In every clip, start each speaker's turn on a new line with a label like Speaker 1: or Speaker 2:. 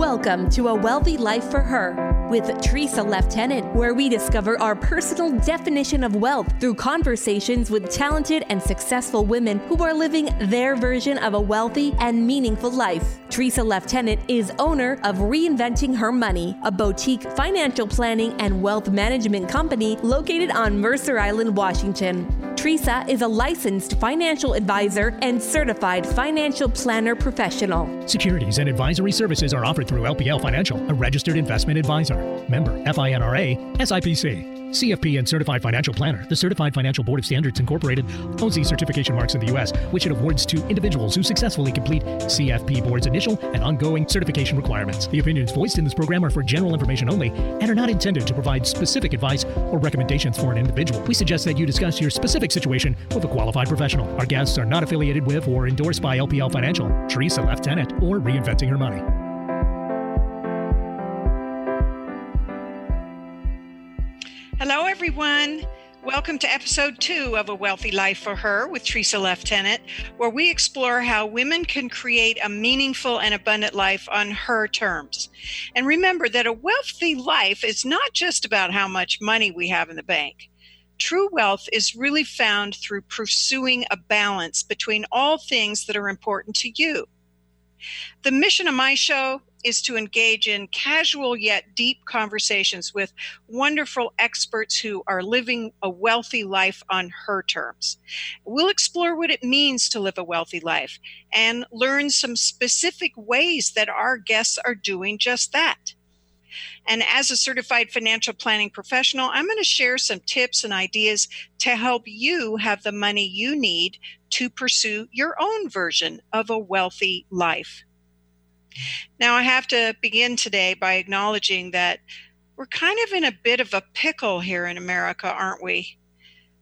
Speaker 1: Welcome to A Wealthy Life for Her with Tresa Leftenant, where we discover our personal definition of wealth through conversations with talented and successful women who are living their version of a wealthy and meaningful life. Tresa Leftenant is owner of Reinventing Her Money, a boutique financial planning and wealth management company located on Mercer Island, Washington. Tresa is a licensed financial advisor and certified financial planner professional.
Speaker 2: Securities and advisory services are offered through LPL Financial, a registered investment advisor. Member FINRA, SIPC. CFP and Certified Financial Planner. The Certified Financial Board of Standards Incorporated owns these certification marks in the U.S., which it awards to individuals who successfully complete CFP Board's initial and ongoing certification requirements. The opinions voiced in this program are for general information only and are not intended to provide specific advice or recommendations for an individual. We suggest that you discuss your specific situation with a qualified professional. Our guests are not affiliated with or endorsed by LPL Financial, Tresa Leftenant, or Reinventing Her Money.
Speaker 3: Hello, everyone. Welcome to episode two of A Wealthy Life for Her with Tresa Leftenant, where we explore how women can create a meaningful and abundant life on her terms. And remember that a wealthy life is not just about how much money we have in the bank. True wealth is really found through pursuing a balance between all things that are important to you. The mission of my show is to engage in casual yet deep conversations with wonderful experts who are living a wealthy life on her terms. We'll explore what it means to live a wealthy life and learn some specific ways that our guests are doing just that. And as a certified financial planning professional, I'm going to share some tips and ideas to help you have the money you need to pursue your own version of a wealthy life. Now, I have to begin today by acknowledging that we're kind of in a bit of a pickle here in America, aren't we?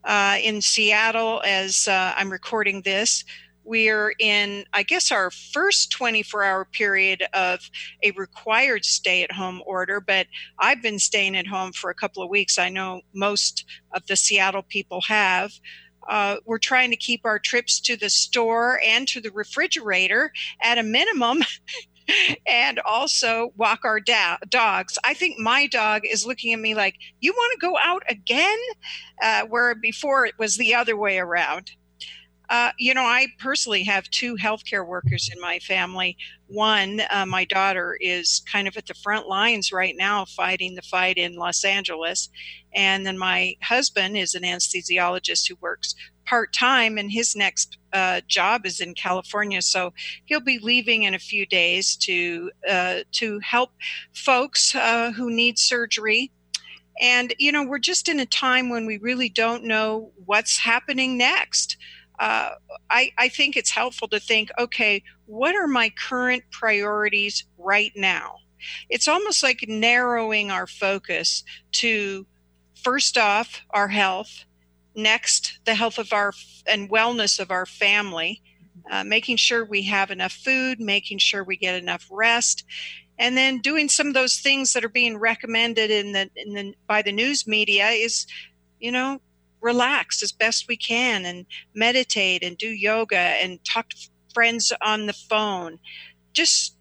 Speaker 3: Uh, in Seattle, as uh, I'm recording this, we're in, I guess, our first 24 hour period of a required stay at home order, but I've been staying at home for a couple of weeks. I know most of the Seattle people have. Uh, we're trying to keep our trips to the store and to the refrigerator at a minimum and also walk our da- dogs. I think my dog is looking at me like, You want to go out again? Uh, where before it was the other way around. Uh, you know, I personally have two healthcare workers in my family. One, uh, my daughter is kind of at the front lines right now fighting the fight in Los Angeles. And then my husband is an anesthesiologist who works part time, and his next uh, job is in California. So he'll be leaving in a few days to uh, to help folks uh, who need surgery. And you know, we're just in a time when we really don't know what's happening next. Uh, I, I think it's helpful to think, okay, what are my current priorities right now? It's almost like narrowing our focus to first off our health Next, the health of our and wellness of our family, uh, making sure we have enough food, making sure we get enough rest, and then doing some of those things that are being recommended in the, in the by the news media is, you know, relax as best we can and meditate and do yoga and talk to friends on the phone. Just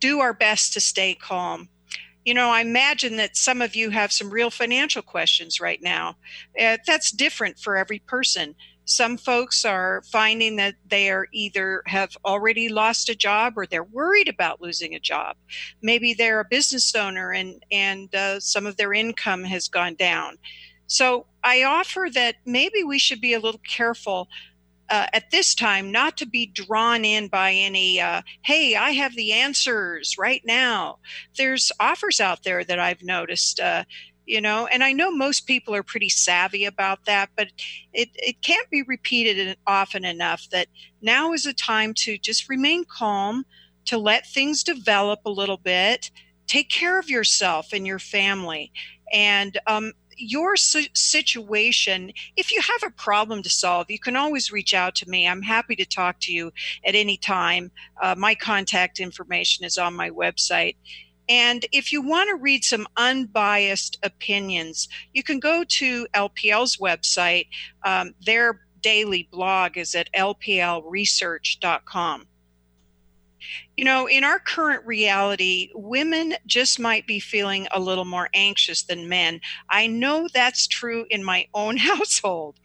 Speaker 3: do our best to stay calm you know, I imagine that some of you have some real financial questions right now. Uh, that's different for every person. Some folks are finding that they are either have already lost a job or they're worried about losing a job. Maybe they're a business owner and and uh, some of their income has gone down. So I offer that maybe we should be a little careful uh, at this time not to be drawn in by any uh, hey i have the answers right now. There's offers out there that i've noticed uh, you know and i know most people are pretty savvy about that but it, it can't be repeated often enough that now is a time to just remain calm to let things develop a little bit take care of yourself and your family. And um, your situation, if you have a problem to solve, you can always reach out to me. I'm happy to talk to you at any time. Uh, my contact information is on my website. And if you want to read some unbiased opinions, you can go to LPL's website. Um, their daily blog is at lplresearch.com. You know, in our current reality, women just might be feeling a little more anxious than men. I know that's true in my own household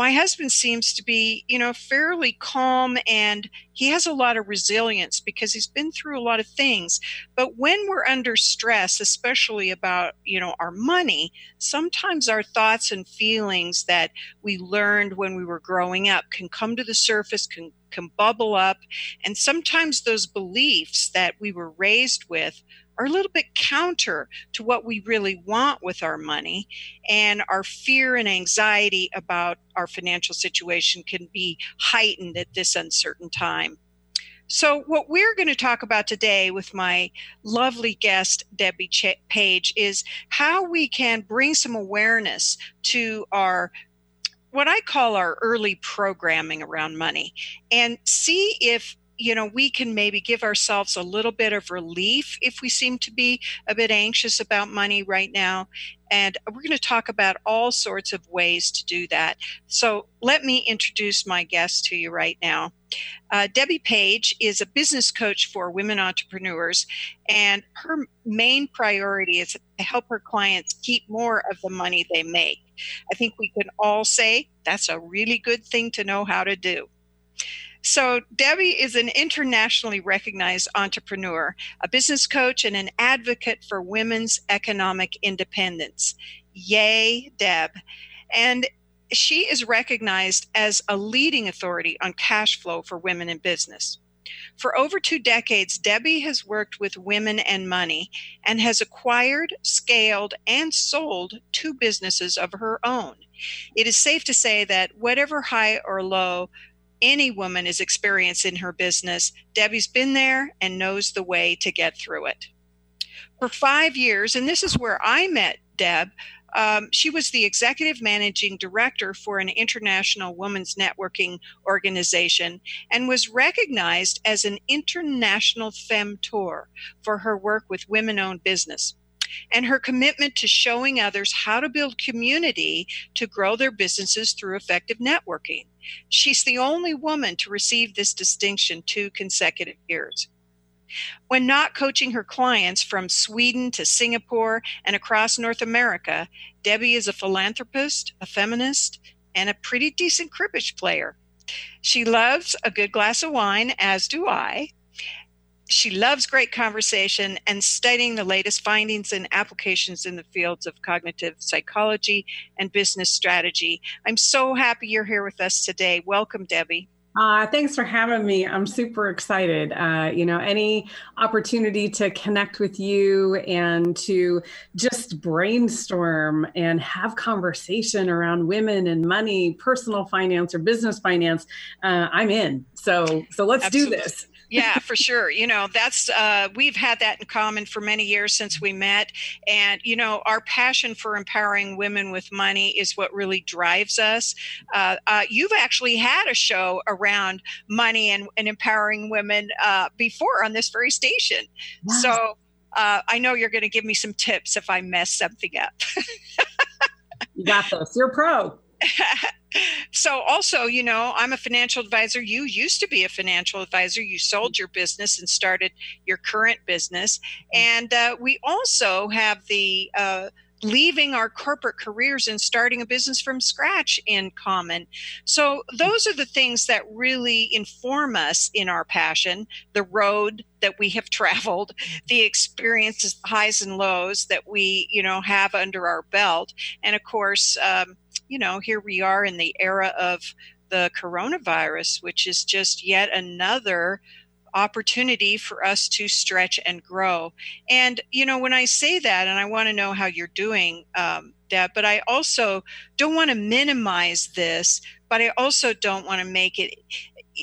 Speaker 3: my husband seems to be, you know, fairly calm and he has a lot of resilience because he's been through a lot of things. But when we're under stress, especially about, you know, our money, sometimes our thoughts and feelings that we learned when we were growing up can come to the surface, can can bubble up, and sometimes those beliefs that we were raised with are a little bit counter to what we really want with our money. And our fear and anxiety about our financial situation can be heightened at this uncertain time. So, what we're going to talk about today with my lovely guest, Debbie Ch- Page, is how we can bring some awareness to our what I call our early programming around money and see if you know, we can maybe give ourselves a little bit of relief if we seem to be a bit anxious about money right now. And we're going to talk about all sorts of ways to do that. So let me introduce my guest to you right now. Uh, Debbie Page is a business coach for women entrepreneurs, and her main priority is to help her clients keep more of the money they make. I think we can all say that's a really good thing to know how to do. So, Debbie is an internationally recognized entrepreneur, a business coach, and an advocate for women's economic independence. Yay, Deb. And she is recognized as a leading authority on cash flow for women in business. For over two decades, Debbie has worked with women and money and has acquired, scaled, and sold two businesses of her own. It is safe to say that whatever high or low any woman is experienced in her business, Debbie's been there and knows the way to get through it. For five years, and this is where I met Deb, um, she was the executive managing director for an international women's networking organization and was recognized as an international femtor for her work with women owned business and her commitment to showing others how to build community to grow their businesses through effective networking. She's the only woman to receive this distinction two consecutive years. When not coaching her clients from Sweden to Singapore and across North America, Debbie is a philanthropist, a feminist, and a pretty decent cribbage player. She loves a good glass of wine, as do I, she loves great conversation and studying the latest findings and applications in the fields of cognitive psychology and business strategy. I'm so happy you're here with us today. Welcome, Debbie.
Speaker 4: Uh, thanks for having me. I'm super excited. Uh, you know, any opportunity to connect with you and to just brainstorm and have conversation around women and money, personal finance or business finance, uh, I'm in. So, so let's Absolutely. do this
Speaker 3: yeah, for sure. You know, that's uh, we've had that in common for many years since we met, and you know, our passion for empowering women with money is what really drives us. Uh, uh, you've actually had a show around money and, and empowering women uh, before on this very station, wow. so. Uh, I know you're going to give me some tips if I mess something up.
Speaker 4: you got this. You're pro.
Speaker 3: so also you know i'm a financial advisor you used to be a financial advisor you sold your business and started your current business and uh, we also have the uh, leaving our corporate careers and starting a business from scratch in common. So, those are the things that really inform us in our passion, the road that we have traveled, the experiences, highs and lows that we, you know, have under our belt. And of course, um, you know, here we are in the era of the coronavirus, which is just yet another opportunity for us to stretch and grow. And, you know, when I say that, and I want to know how you're doing, um, Deb, but I also don't want to minimize this, but I also don't want to make it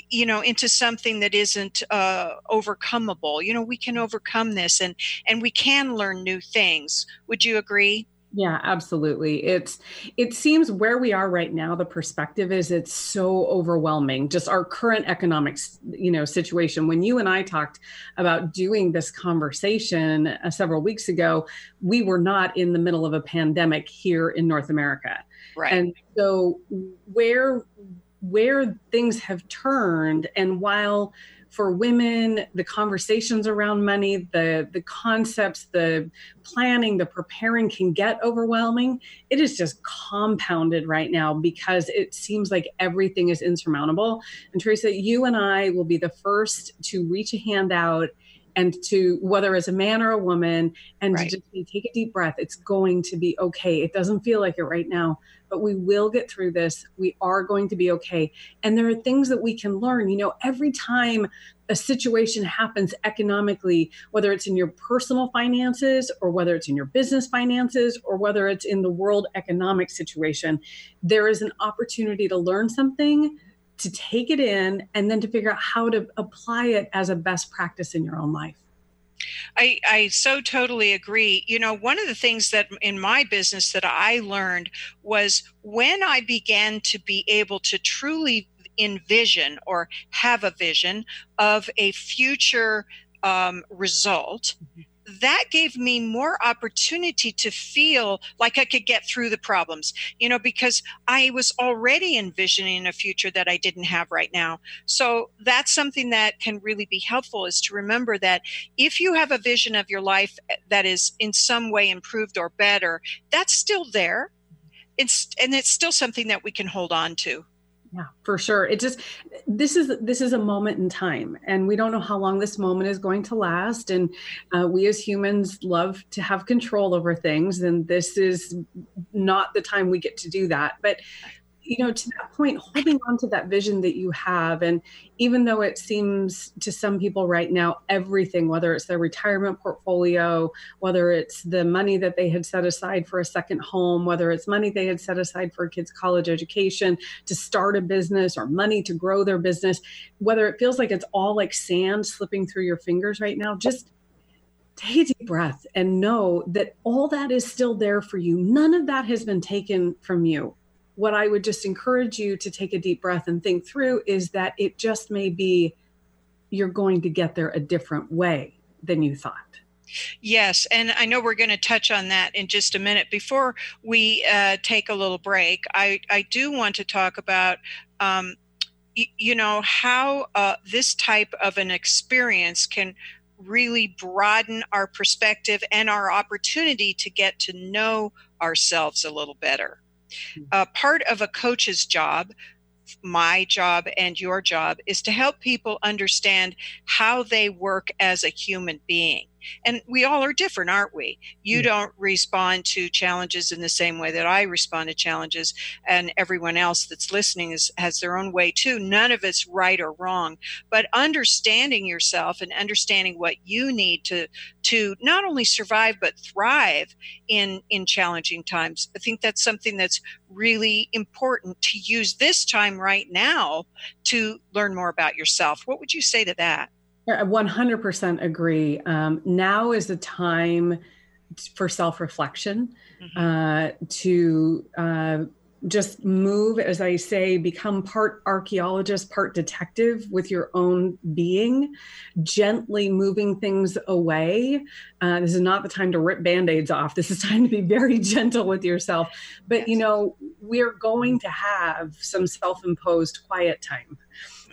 Speaker 3: you know into something that isn't uh, overcomable you know we can overcome this and and we can learn new things. Would you agree
Speaker 4: yeah, absolutely. It's it seems where we are right now the perspective is it's so overwhelming just our current economic you know situation when you and I talked about doing this conversation uh, several weeks ago we were not in the middle of a pandemic here in North America.
Speaker 3: Right.
Speaker 4: And so where where things have turned and while for women, the conversations around money, the the concepts, the planning, the preparing can get overwhelming. It is just compounded right now because it seems like everything is insurmountable. And Tresa, you and I will be the first to reach a hand out and to whether as a man or a woman and right. to just take a deep breath. It's going to be okay. It doesn't feel like it right now but we will get through this. We are going to be okay. And there are things that we can learn. You know every time a situation happens economically whether it's in your personal finances or whether it's in your business finances or whether it's in the world economic situation there is an opportunity to learn something to take it in and then to figure out how to apply it as a best practice in your own life.
Speaker 3: I, I so totally agree. You know, one of the things that in my business that I learned was when I began to be able to truly envision or have a vision of a future um, result. Mm-hmm that gave me more opportunity to feel like I could get through the problems, you know, because I was already envisioning a future that I didn't have right now. So that's something that can really be helpful is to remember that if you have a vision of your life eh, that is in some way improved or better, that's still there. It's, and it's still something that we can hold on to
Speaker 4: yeah for sure. It just this is this is a moment in time and we don't know how long this moment is going to last and uh, we as humans love to have control over things and this is not the time we get to do that but you know, to that point, holding on to that vision that you have. And even though it seems to some people right now, everything, whether it's their retirement portfolio, whether it's the money that they had set aside for a second home, whether it's money they had set aside for a kid's college education, to start a business or money to grow their business, whether it feels like it's all like sand slipping through your fingers right now, just take a deep breath and know that all that is still there for you. None of that has been taken from you what I would just encourage you to take a deep breath and think through is that it just may be you're going to get there a different way than you thought.
Speaker 3: Yes, and I know we're going to touch on that in just a minute. Before we uh, take a little break, I, I do want to talk about, um, y- you know, how uh, this type of an experience can really broaden our perspective and our opportunity to get to know ourselves a little better. Uh, part of a coach's job, my job and your job, is to help people understand how they work as a human being and we all are different aren't we? You don't respond to challenges in the same way that i respond to challenges and everyone else that's listening is has their own way too. None of it's right or wrong but understanding yourself and understanding what you need to to not only survive but thrive in in challenging times. I think that's something that's really important to use this time right now to learn more about yourself. What would you say to that
Speaker 4: I 100% agree. Um, now is the time for self reflection, mm-hmm. uh, to uh, just move, as I say, become part archaeologist, part detective with your own being, gently moving things away. Uh, this is not the time to rip band aids off. This is time to be very gentle with yourself. But, you know, we're going to have some self imposed quiet time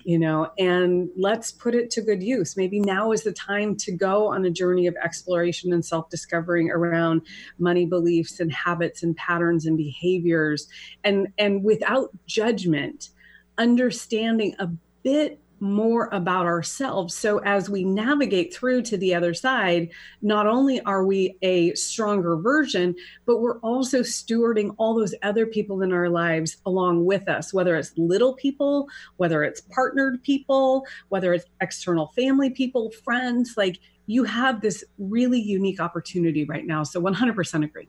Speaker 4: you know, and let's put it to good use. Maybe now is the time to go on a journey of exploration and self discovering around money beliefs and habits and patterns and behaviors and and without judgment understanding a bit more about ourselves. So as we navigate through to the other side, not only are we a stronger version, but we're also stewarding all those other people in our lives along with us, whether it's little people, whether it's partnered people, whether it's external family people, friends, like you have this really unique opportunity right now. So 100% agree.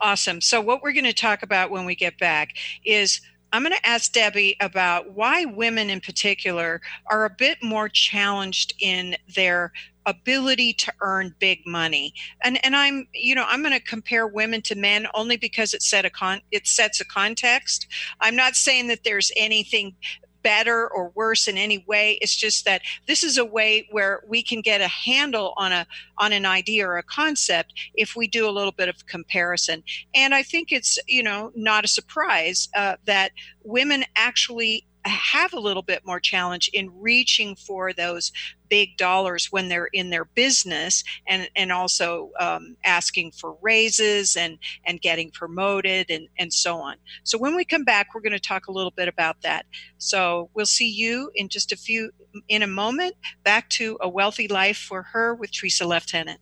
Speaker 3: Awesome. So, what we're going to talk about when we get back is I'm going to ask Debbie about why women in particular are a bit more challenged in their ability to earn big money. And and I'm you know I'm going to compare women to men only because it set a con it sets a context. I'm not saying that there's anything better or worse in any way. It's just that this is a way where we can get a handle on a on an idea or a concept if we do a little bit of comparison. And i think it's you know not a surprise uh, that women actually have a little bit more challenge in reaching for those big dollars when they're in their business and and also um, asking for raises and and getting promoted and and so on. So when we come back we're going to talk a little bit about that. So we'll see you in just a few in a moment. Back to a wealthy life for her with Tresa Leftenant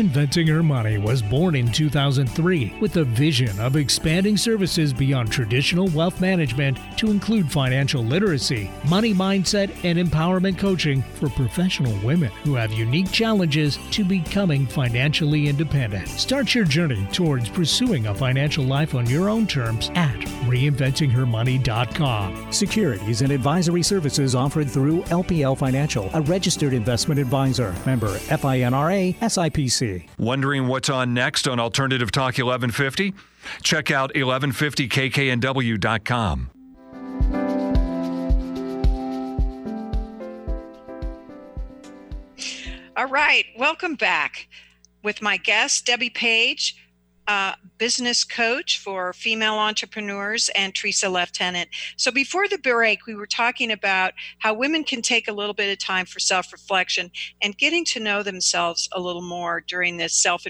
Speaker 2: Reinventing Her Money was born in 2003 with a vision of expanding services beyond traditional wealth management to include financial literacy, money mindset, and empowerment coaching for professional women who have unique challenges to becoming financially independent. Start your journey towards pursuing a financial life on your own terms at reinventinghermoney.com.
Speaker 5: Securities and advisory services offered through LPL Financial, a registered investment advisor. Member FINRA SIPC.
Speaker 6: Wondering what's on next on Alternative Talk 1150? Check out 1150kknw.com.
Speaker 3: All right, welcome back with my guest, Debbie Page uh, business coach for female entrepreneurs and Tresa Leftenant. So before the break, we were talking about how women can take a little bit of time for self reflection and getting to know themselves a little more during this self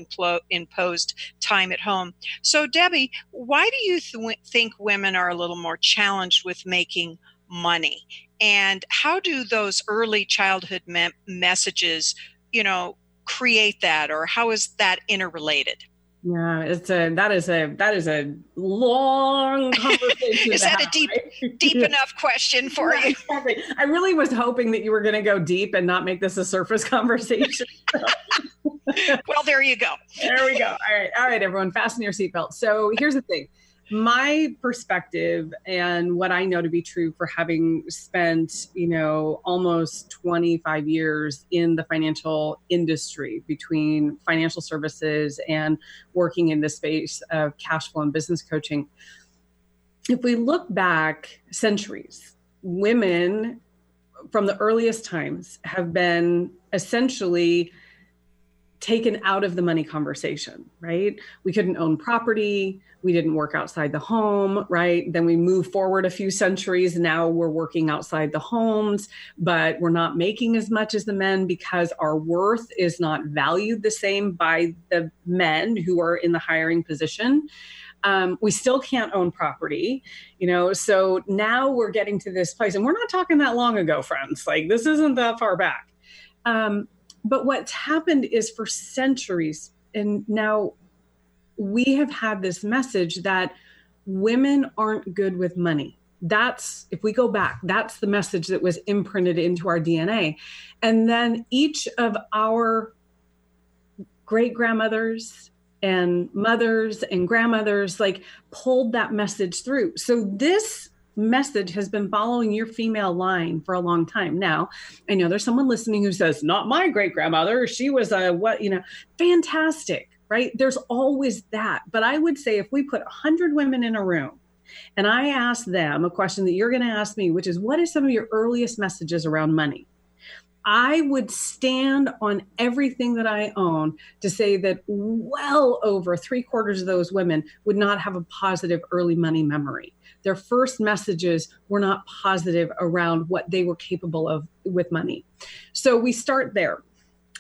Speaker 3: imposed time at home. So, Debbie, why do you th- think women are a little more challenged with making money? And how do those early childhood me- messages, you know, create that, or how is that interrelated?
Speaker 4: Yeah, it's a that is a that is a long conversation.
Speaker 3: is that have, a deep right? deep enough question for yeah, you?
Speaker 4: Exactly. I really was hoping that you were going to go deep and not make this a surface conversation.
Speaker 3: well, there you go.
Speaker 4: there we go. All right, all right, everyone, fasten your seatbelt. So here's the thing my perspective and what I know to be true for having spent, you know, almost 25 years in the financial industry between financial services and working in the space of cash flow and business coaching. If we look back centuries, women from the earliest times have been essentially taken out of the money conversation, right? We couldn't own property. We didn't work outside the home, right? Then we move forward a few centuries. Now we're working outside the homes, but we're not making as much as the men because our worth is not valued the same by the men who are in the hiring position. Um, we still can't own property, you know. So now we're getting to this place, and we're not talking that long ago, friends. Like this isn't that far back. Um, but what's happened is for centuries, and now we have had this message that women aren't good with money. That's, if we go back, that's the message that was imprinted into our DNA. And then each of our great grandmothers and mothers and grandmothers like pulled that message through. So this message has been following your female line for a long time. Now, I know there's someone listening who says, not my great grandmother. She was a what, you know, fantastic, right? There's always that. But I would say if we put 100 women in a room and I ask them a question that you're going to ask me, which is, what is some of your earliest messages around money? I would stand on everything that I own to say that well over three quarters of those women would not have a positive early money memory their first messages were not positive around what they were capable of with money. So we start there.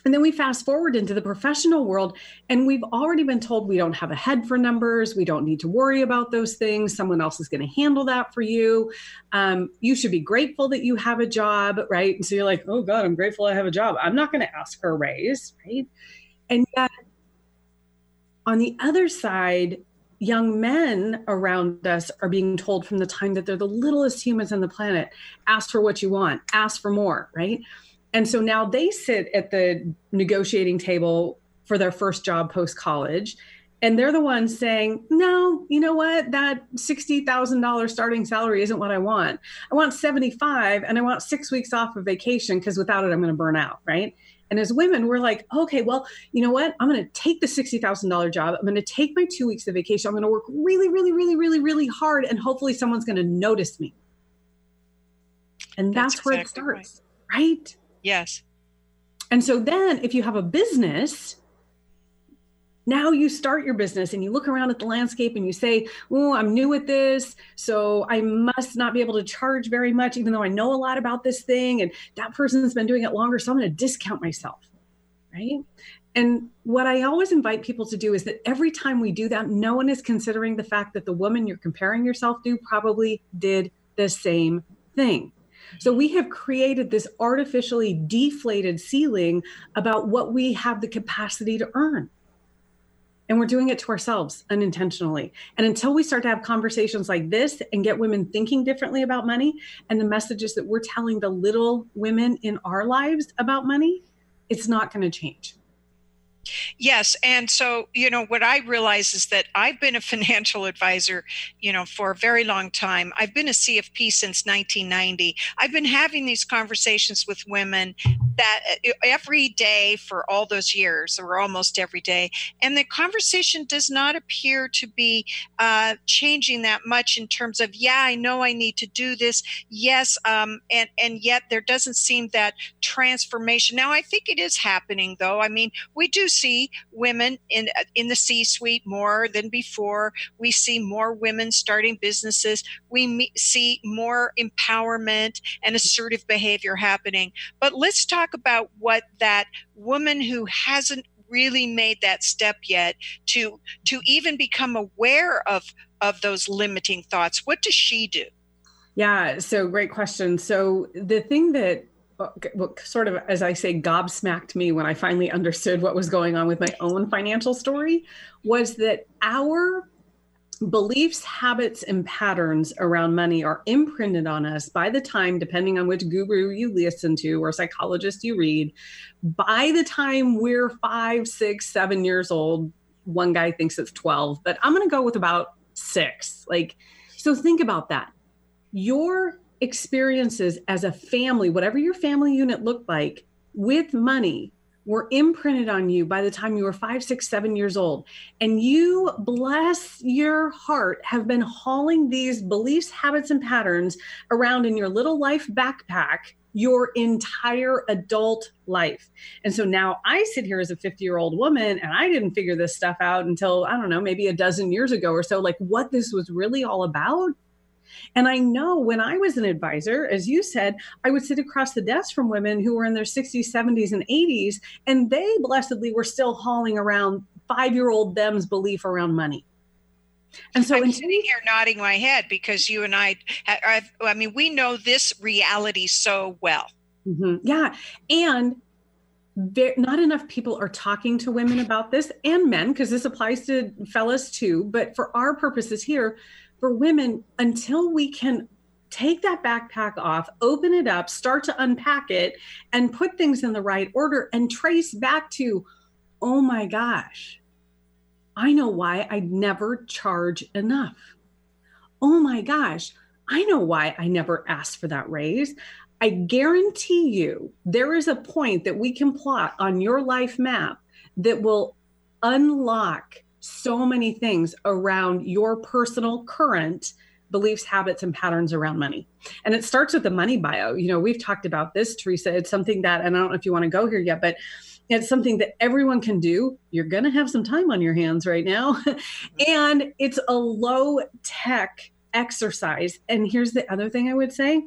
Speaker 4: And then we fast forward into the professional world, and we've already been told we don't have a head for numbers. We don't need to worry about those things. Someone else is going to handle that for you. Um, you should be grateful that you have a job, right? And so you're like, oh God, I'm grateful I have a job. I'm not going to ask for a raise, right? And yet, on the other side, young men around us are being told from the time that they're the littlest humans on the planet ask for what you want, ask for more, right? And so now they sit at the negotiating table for their first job post college. And they're the ones saying, no, you know what? That $60,000 starting salary isn't what I want. I want 75 and I want six weeks off of vacation because without it, I'm going to burn out. Right. And as women, we're like, okay, well, you know what? I'm going to take the $60,000 job. I'm going to take my two weeks of vacation. I'm going to work really, really, really, really, really hard. And hopefully someone's going to notice me. And that's, that's where exactly it starts, right. right?
Speaker 3: Yes.
Speaker 4: And so then if you have a business, now you start your business and you look around at the landscape and you say, Oh, I'm new at this. So I must not be able to charge very much, even though I know a lot about this thing. And that person's been doing it longer. So I'm going to discount myself. Right. And what I always invite people to do is that every time we do that, no one is considering the fact that the woman you're comparing yourself to probably did the same thing. So we have created this artificially deflated ceiling about what we have the capacity to earn. And we're doing it to ourselves unintentionally. And until we start to have conversations like this and get women thinking differently about money and the messages that we're telling the little women in our lives about money, it's not going to change.
Speaker 3: Yes. And so, you know, what I realize is that I've been a financial advisor, you know, for a very long time. I've been a CFP since 1990. I've been having these conversations with women that uh, every day for all those years, or almost every day. And the conversation does not appear to be uh, changing that much in terms of, yeah, I know I need to do this. Yes. Um, and, and yet there doesn't seem that transformation. Now, I think it is happening, though. I mean, we do see women in in the C-suite more than before. We see more women starting businesses. We see more empowerment and assertive behavior happening. But let's talk about what that woman who hasn't really made that step yet to to even become aware of of those limiting thoughts. What does she do?
Speaker 4: Yeah, so great question. So the thing that what sort of, as I say, gobsmacked me when I finally understood what was going on with my own financial story was that our beliefs, habits, and patterns around money are imprinted on us by the time, depending on which guru you listen to or psychologist you read, by the time we're five, six, seven years old. One guy thinks it's 12, but I'm going to go with about six. Like, so think about that. Your experiences as a family, whatever your family unit looked like, with money were imprinted on you by the time you were five, six, seven years old. And you, bless your heart, have been hauling these beliefs, habits, and patterns around in your little life backpack your entire adult life. And so now I sit here as a 50 year old woman and I didn't figure this stuff out until, I don't know, maybe a dozen years ago or so, like what this was really all about. And I know when I was an advisor, as you said, I would sit across the desk from women who were in their 60s, 70s, and 80s, and they blessedly were still hauling around five year old them's belief around money.
Speaker 3: And so, I'm sitting here nodding my head because you and I, I've, I mean, we know this reality so well.
Speaker 4: Mm-hmm. Yeah, and there, not enough people are talking to women about this and men because this applies to fellas too. But for our purposes here, for women until we can take that backpack off, open it up, start to unpack it, and put things in the right order and trace back to, oh my gosh, I know why I never charge enough. Oh my gosh, I know why I never asked for that raise. I guarantee you there is a point that we can plot on your life map that will unlock so many things around your personal current beliefs, habits, and patterns around money. And it starts with the money bio. You know, we've talked about this, Tresa. It's something that, and I don't know if you want to go here yet, but it's something that everyone can do. You're going to have some time on your hands right now. and it's a low tech exercise. And here's the other thing I would say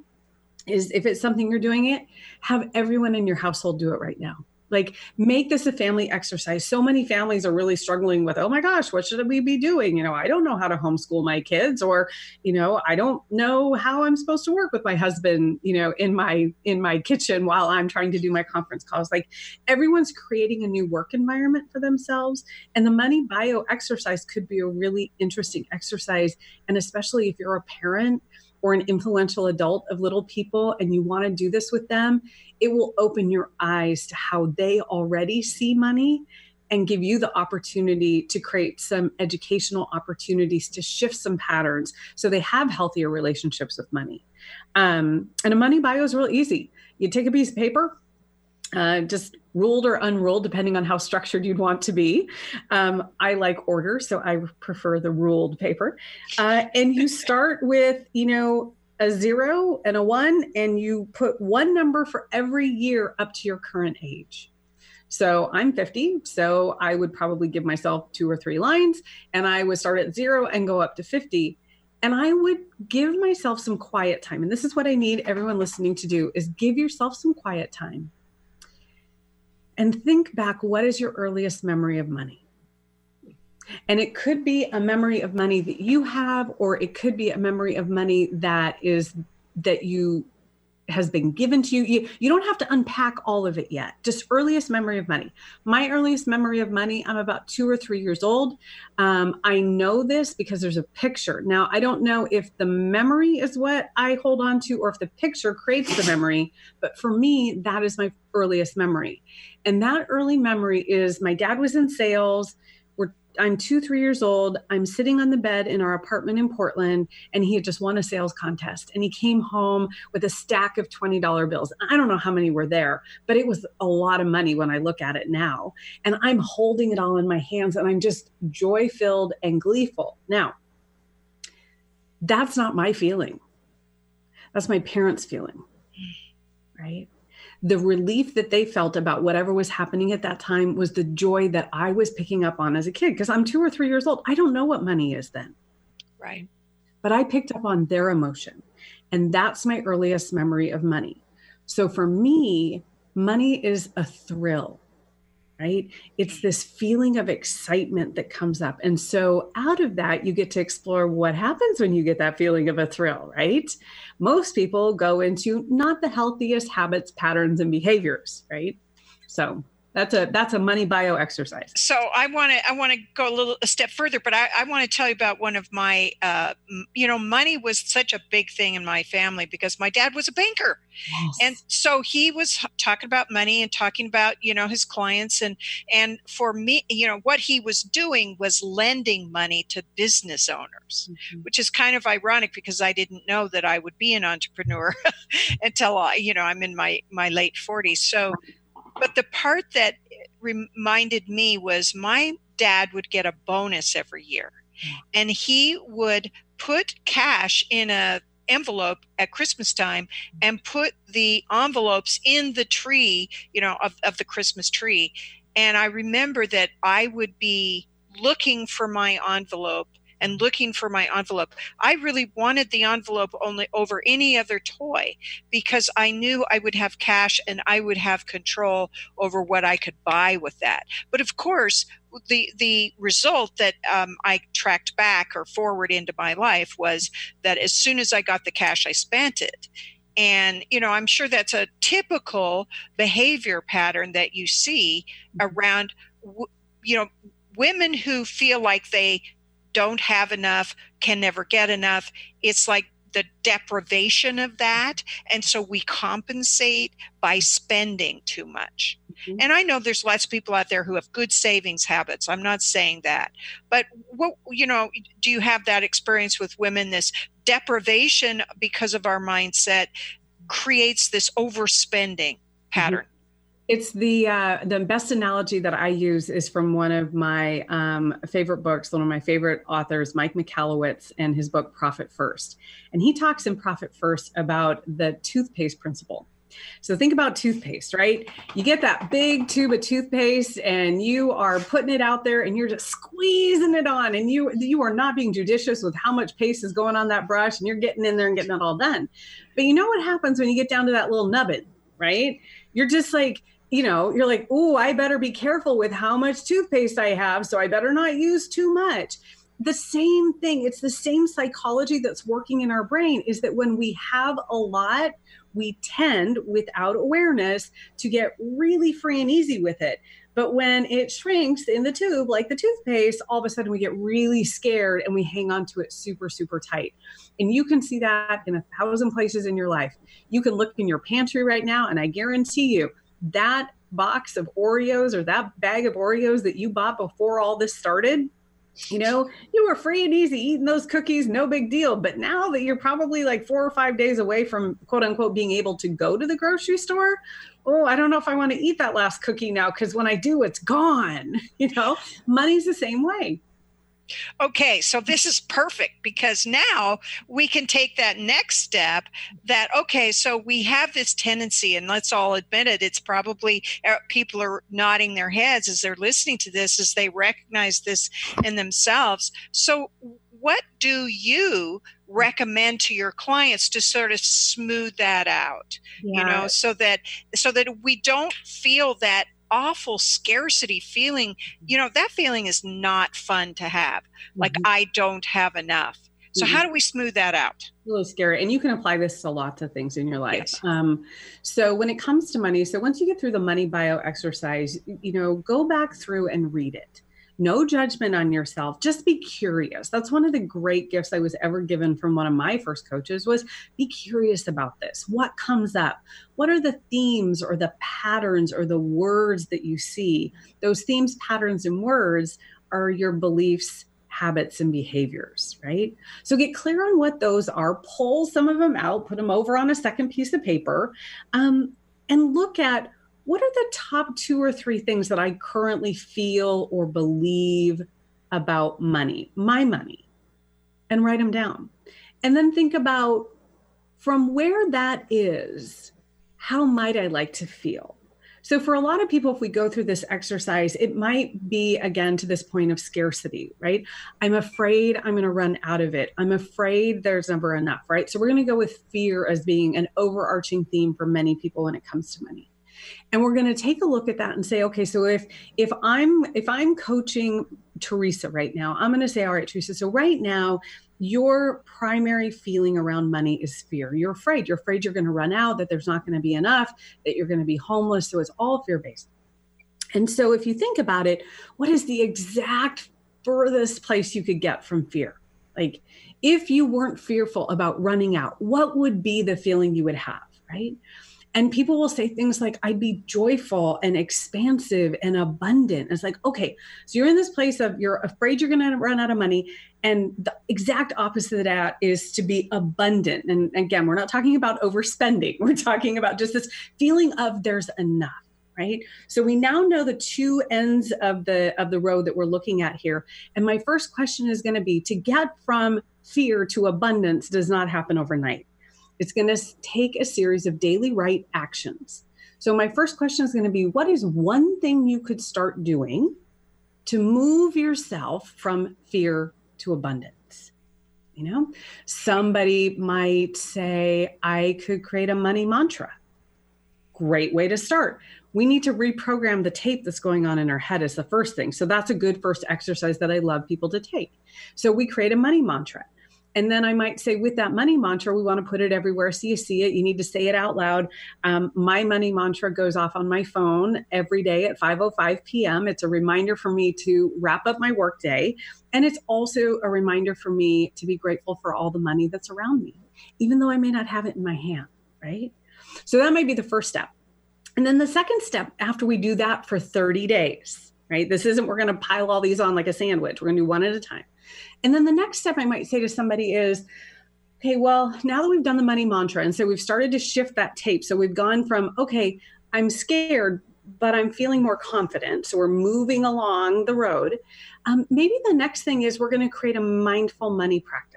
Speaker 4: is if it's something you're doing it, have everyone in your household do it right now. Like, make this a family exercise. So many families are really struggling with, oh my gosh, what should we be doing? You know, I don't know how to homeschool my kids, or, you know, I don't know how I'm supposed to work with my husband, you know, in my in my kitchen while I'm trying to do my conference calls. Like, everyone's creating a new work environment for themselves, and the money bio exercise could be a really interesting exercise, and especially if you're a parent or an influential adult of little people and you want to do this with them, it will open your eyes to how they already see money and give you the opportunity to create some educational opportunities to shift some patterns so they have healthier relationships with money. Um, and a money bio is real easy. You take a piece of paper, uh, just ruled or unruled, depending on how structured you'd want to be. Um, I like order, so I prefer the ruled paper. Uh, and you start with, you know, a zero and a one, and you put one number for every year up to your current age. So I'm 50, so I would probably give myself two or three lines and I would start at zero and go up to 50 and i would give myself some quiet time and this is what i need everyone listening to do is give yourself some quiet time and think back what is your earliest memory of money? And it could be a memory of money that you have or it could be a memory of money that is that you has been given to you. you. You don't have to unpack all of it yet. Just earliest memory of money. My earliest memory of money, I'm about two or three years old. Um, I know this because there's a picture. Now, I don't know if the memory is what I hold on to or if the picture creates the memory, but for me, that is my earliest memory. And that early memory is my dad was in sales. I'm two, three years old. I'm sitting on the bed in our apartment in Portland, and he had just won a sales contest. And he came home with a stack of $20 bills. I don't know how many were there, but it was a lot of money when I look at it now. And I'm holding it all in my hands, and I'm just joy filled and gleeful. Now, that's not my feeling. That's my parents' feeling, right? The relief that they felt about whatever was happening at that time was the joy that I was picking up on as a kid because I'm two or three years old. I don't know what money is then.
Speaker 3: Right.
Speaker 4: But I picked up on their emotion. And that's my earliest memory of money. So for me, money is a thrill right? It's mm-hmm. this feeling of excitement that comes up. And so out of that, you get to explore what happens when you get that feeling of a thrill, right? Most people go into not the healthiest habits, patterns, and behaviors, right? So that's a that's a money bio exercise
Speaker 3: so i want to i want to go a little a step further but i, I want to tell you about one of my uh, you know money was such a big thing in my family because my dad was a banker yes. and so he was talking about money and talking about you know his clients and and for me you know what he was doing was lending money to business owners mm-hmm. which is kind of ironic because i didn't know that i would be an entrepreneur until i you know i'm in my my late 40s so but the part that reminded me was my dad would get a bonus every year. Hmm. And he would put cash in a envelope at christmas time hmm. and put the envelopes in the tree you know of, of the christmas tree. And i remember that i would be looking for my envelope and looking for my envelope. I really wanted the envelope only over any other toy because I knew I would have cash and I would have control over what I could buy with that. But of course, the the result that um, I tracked back or forward into my life was that as soon as I got the cash, I spent it. And, you know, I'm sure that's a typical behavior pattern that you see mm-hmm. around, you know, women who feel like they don't have enough, can never get enough. It's like the deprivation of that. And so we compensate by spending too much. Mm-hmm. And I know there's lots of people out there who have good savings habits. I'm not saying that. But what, you know, do you have that experience with women? This deprivation because of our mindset creates this overspending mm-hmm.
Speaker 4: It's the uh, the best analogy that I use is from one of my um, favorite books, one of my favorite authors, Mike Michalowicz, and his book Profit First. And he talks in Profit First about the toothpaste principle. So think about toothpaste, right? You get that big tube of toothpaste and you are putting it out there and you're just squeezing it on and you you are not being judicious with how much paste is going on that brush and you're getting in there and getting it all done. But you know what happens when you get down to that little nubbin, right? You're just like you know, you're like, oh, I better be careful with how much toothpaste I have. So I better not use too much. The same thing, it's the same psychology that's working in our brain is that when we have a lot, we tend, without awareness, to get really free and easy with it. But when it shrinks in the tube, like the toothpaste, all of a sudden we get really scared and we hang on to it super, super tight. And you can see that in a thousand places in your life. You can look in your pantry right now, and I guarantee you, that box of Oreos or that bag of Oreos that you bought before all this started, you know, you were free and easy eating those cookies, no big deal. But now that you're probably like four or five days away from quote unquote being able to go to the grocery store, oh, I don't know if I want to eat that last cookie now because when I do, it's gone. You know, money's the same way.
Speaker 3: Okay, so this is perfect because now we can take that next step that, okay, so we have this tendency, and let's all admit it, it's probably uh, people are nodding their heads as they're listening to this as they recognize this in themselves. So, what do you recommend to your clients to sort of smooth that out yeah. you know so that so that we don't feel that awful scarcity feeling, you know, that feeling is not fun to have. Like, mm-hmm. I don't have enough. So, mm-hmm. how do we smooth that out?
Speaker 4: Really scary. And you can apply this to lots of things in your life. Yes. Um, so, when it comes to money, so once you get through the money bio exercise, you know, go back through and read it no judgment on yourself. Just be curious. That's one of the great gifts i was ever given from one of my first coaches was be curious about this. What comes up? What are the themes or the patterns or the words that you see? Those themes patterns and words are your beliefs habits and behaviors, right? So get clear on what those are, pull some of them out, put them over on a second piece of paper, um, and look at what are the top two or three things that I currently feel or believe about money, my money, and write them down. And then think about from where that is, how might I like to feel? So, for a lot of people, if we go through this exercise, it might be again to this point of scarcity, right? I'm afraid I'm going to run out of it. I'm afraid there's never enough, right? So, we're going to go with fear as being an overarching theme for many people when it comes to money and we're going to take a look at that and say okay so if if i'm if i'm coaching Tresa right now i'm going to say all right Tresa so right now your primary feeling around money is fear. You're afraid. You're afraid you're going to run out that there's not going to be enough that you're going to be homeless. So it's all fear based and so if you think about it what is the exact furthest place you could get from fear? Like if you weren't fearful about running out what would be the feeling you would have right and people will say things like i'd be joyful and expansive and abundant. It's like okay so you're in this place of you're afraid you're going to run out of money and the exact opposite of that is to be abundant. And again we're not talking about overspending. We're talking about just this feeling of there's enough right? So we now know the two ends of the of the road that we're looking at here. And my first question is going to be to get from fear to abundance does not happen overnight it's going to take a series of daily right actions. So, my first question is going to be what is one thing you could start doing to move yourself from fear to abundance? You know, somebody might say, I could create a money mantra. Great way to start. We need to reprogram the tape that's going on in our head, is the first thing. So, that's a good first exercise that I love people to take. So, we create a money mantra. And then I might say, with that money mantra, we want to put it everywhere so you see it. You need to say it out loud. Um, my money mantra goes off on my phone every day at 5:05 p.m. It's a reminder for me to wrap up my workday, and it's also a reminder for me to be grateful for all the money that's around me, even though I may not have it in my hand. Right. So that might be the first step. And then the second step, after we do that for 30 days, right? This isn't we're going to pile all these on like a sandwich. We're going to do one at a time. And then the next step I might say to somebody is, okay, well, now that we've done the money mantra, and so we've started to shift that tape. So we've gone from, okay, I'm scared, but I'm feeling more confident. So we're moving along the road. Um, maybe the next thing is we're going to create a mindful money practice.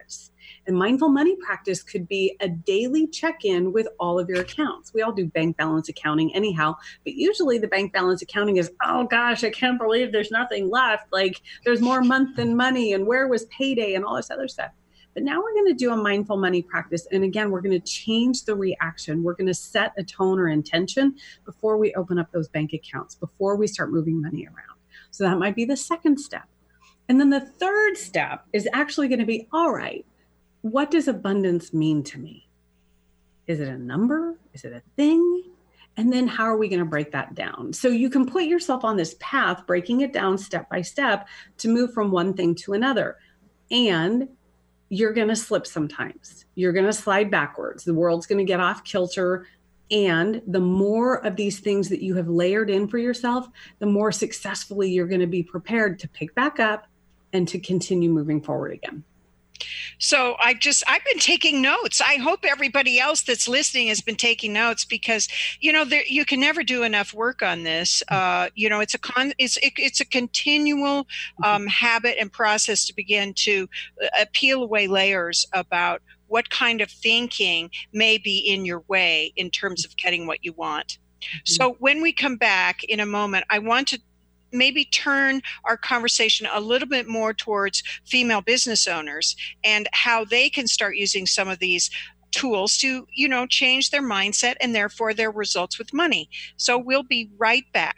Speaker 4: And mindful money practice could be a daily check in with all of your accounts. We all do bank balance accounting anyhow, but usually the bank balance accounting is, oh gosh, I can't believe there's nothing left. Like there's more month than money, and where was payday, and all this other stuff. But now we're going to do a mindful money practice. And again, we're going to change the reaction. We're going to set a tone or intention before we open up those bank accounts, before we start moving money around. So that might be the second step. And then the third step is actually going to be all right, what does abundance mean to me? Is it a number? Is it a thing? And then how are we going to break that down? So you can put yourself on this path, breaking it down step by step to move from one thing to another. And you're going to slip sometimes. You're going to slide backwards. The world's going to get off kilter. And the more of these things that you have layered in for yourself, the more successfully you're going to be prepared to pick back up and to continue moving forward again.
Speaker 3: So I just I've been taking notes. I hope everybody else that's listening has been taking notes because you know there, you can never do enough work on this. Uh, you know, it's a con it's it, it's a continual mm-hmm. um, habit and process to begin to uh, peel away layers about what kind of thinking may be in your way in terms of getting what you want. Mm-hmm. So when we come back in a moment, I want to maybe turn our conversation a little bit more towards female business owners and how they can start using some of these tools to you know change their mindset and therefore their results with money. So we'll be right back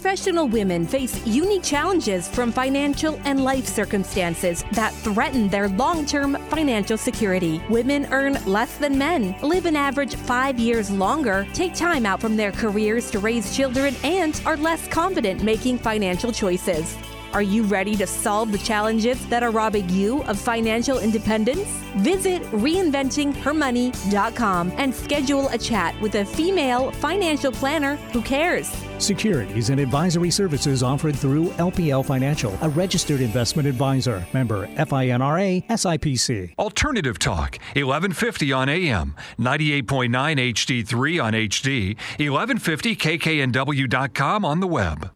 Speaker 1: Professional women face unique challenges from financial and life circumstances that threaten their long term financial security. Women earn less than men, live an average five years longer, take time out from their careers to raise children, and are less confident making financial choices. Are you ready to solve the challenges that are robbing you of financial independence? Visit reinventinghermoney.com and schedule a chat with a female financial planner who cares.
Speaker 5: Securities and advisory services offered through LPL Financial, a registered investment advisor. Member FINRA SIPC.
Speaker 6: Alternative Talk, 1150 on AM, 98.9 HD3 on HD, 1150kknw.com on the web.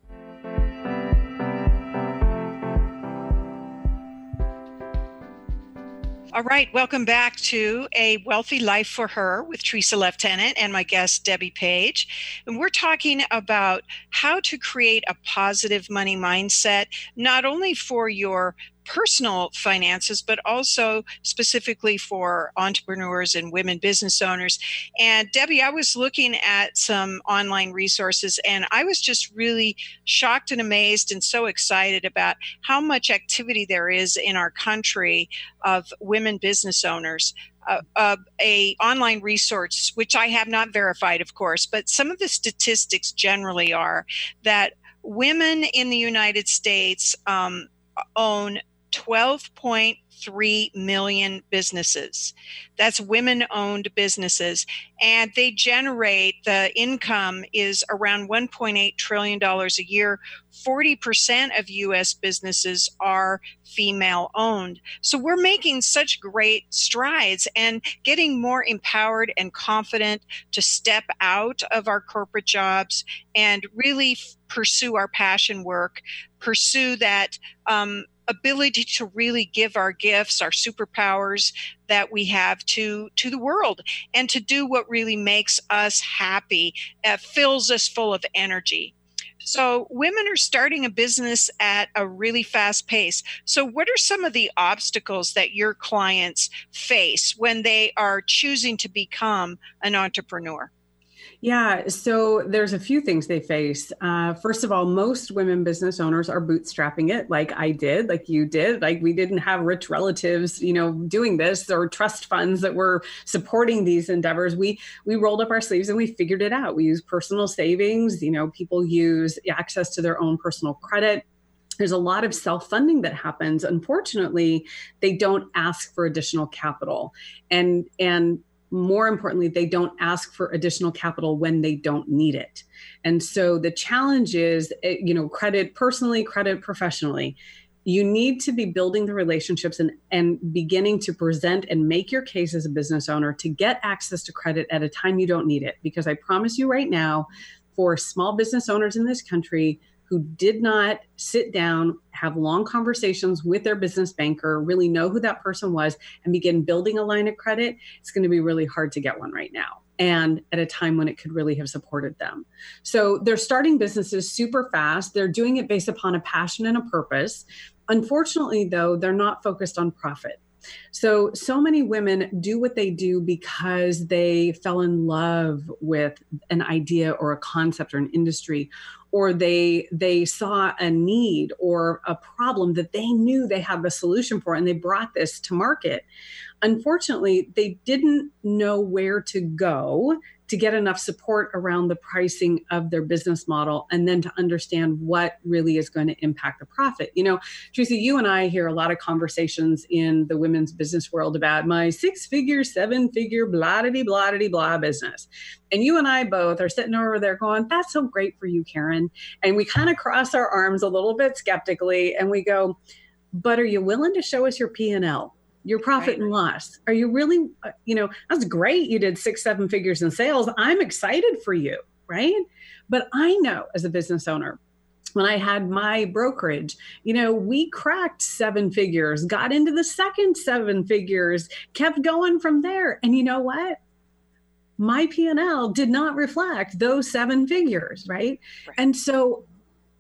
Speaker 3: All right, welcome back to A Wealthy Life for Her with Tresa Leftenant and my guest, Debbie Page. And we're talking about how to create a positive money mindset, not only for your personal finances, but also specifically for entrepreneurs and women business owners. And Debbie, I was looking at some online resources and I was just really shocked and amazed and so excited about how much activity there is in our country of women business owners. Uh, uh, a online resource which i have not verified of course but some of the statistics generally are that women in the united states um, own 12.3 million businesses. That's women owned businesses. And they generate the income is around $1.8 trillion a year. 40% of US businesses are female owned. So we're making such great strides and getting more empowered and confident to step out of our corporate jobs and really pursue our passion work, pursue that um, ability to really give our gifts our superpowers that we have to to the world and to do what really makes us happy uh, fills us full of energy. So women are starting a business at a really fast pace. So what are some of the obstacles that your clients face when they are choosing to become an entrepreneur
Speaker 4: yeah, so there's a few things they face. Uh, first of all, most women business owners are bootstrapping it, like I did, like you did. Like we didn't have rich relatives, you know, doing this or trust funds that were supporting these endeavors. We we rolled up our sleeves and we figured it out. We use personal savings. You know, people use access to their own personal credit there's a lot of self funding that happens unfortunately they don't ask for additional capital and and more importantly they don't ask for additional capital when they don't need it. And so the challenge is eh, you know credit personally credit professionally you need to be building the relationships and, and beginning to present and make your case as a business owner to get access to credit at a time you don't need it. Because i promise you right now for small business owners in this country who did not sit down, have long conversations with their business banker, really know who that person was, and begin building a line of credit, it's going to be really hard to get one right now. And at a time when it could really have supported them. So they're starting businesses super fast. They're doing it based upon a passion and a purpose. Unfortunately, though, they're not focused on profit. So, so many women do what they do because they fell in love with an idea or a concept or an industry, or they they saw a need or a problem that they knew they had the solution for and they brought this to market. Unfortunately they didn't know where to go to get enough support around the pricing of their business model and then to understand what really is going to impact the profit. You know, Tresa, you and I hear a lot of conversations in the women's business world about my six figure, seven figure, blah, blah, blah, blah business. And you and I both are sitting over there going, that's so great for you, Karen. And we kind of cross our arms a little bit skeptically and we go, but are you willing to show us your P&L? Your profit right. and loss. Are you really, uh, you know, that's great. You did six, seven figures in sales. I'm excited for you, right? But I know as a business owner, when I had my brokerage, you know, we cracked seven figures, got into the second seven figures, kept going from there. And you know what? My P&L did not reflect those seven figures, right? right. And so